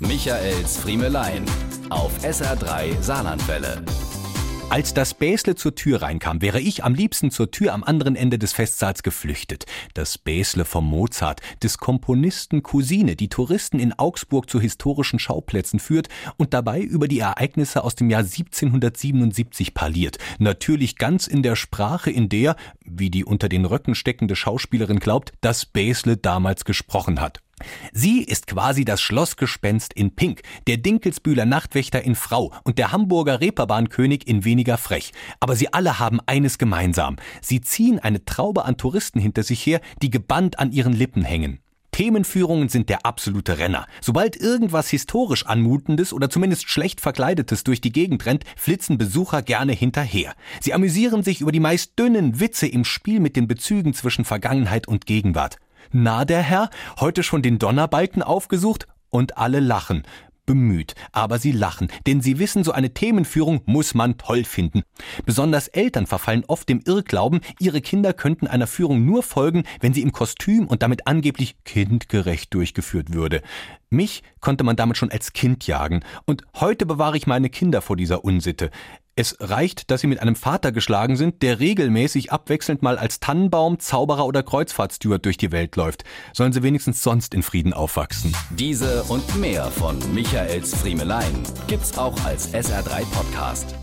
Michaels Friemelein auf SR3 Saarlandwelle. Als das Bäsle zur Tür reinkam, wäre ich am liebsten zur Tür am anderen Ende des Festsaals geflüchtet. Das Bäsle vom Mozart, des Komponisten Cousine, die Touristen in Augsburg zu historischen Schauplätzen führt und dabei über die Ereignisse aus dem Jahr 1777 parliert. Natürlich ganz in der Sprache, in der, wie die unter den Röcken steckende Schauspielerin glaubt, das Bäsle damals gesprochen hat. Sie ist quasi das Schlossgespenst in Pink, der Dinkelsbühler Nachtwächter in Frau und der Hamburger Reeperbahnkönig in weniger frech. Aber sie alle haben eines gemeinsam. Sie ziehen eine Traube an Touristen hinter sich her, die gebannt an ihren Lippen hängen. Themenführungen sind der absolute Renner. Sobald irgendwas historisch anmutendes oder zumindest schlecht verkleidetes durch die Gegend rennt, flitzen Besucher gerne hinterher. Sie amüsieren sich über die meist dünnen Witze im Spiel mit den Bezügen zwischen Vergangenheit und Gegenwart. Na, der Herr, heute schon den Donnerbalken aufgesucht? Und alle lachen. Bemüht, aber sie lachen, denn sie wissen, so eine Themenführung muss man toll finden. Besonders Eltern verfallen oft dem Irrglauben, ihre Kinder könnten einer Führung nur folgen, wenn sie im Kostüm und damit angeblich kindgerecht durchgeführt würde. Mich konnte man damit schon als Kind jagen, und heute bewahre ich meine Kinder vor dieser Unsitte. Es reicht, dass sie mit einem Vater geschlagen sind, der regelmäßig abwechselnd mal als Tannenbaum, Zauberer oder Kreuzfahrtsteward durch die Welt läuft. Sollen sie wenigstens sonst in Frieden aufwachsen. Diese und mehr von Michaels Friemelein gibt's auch als SR3 Podcast.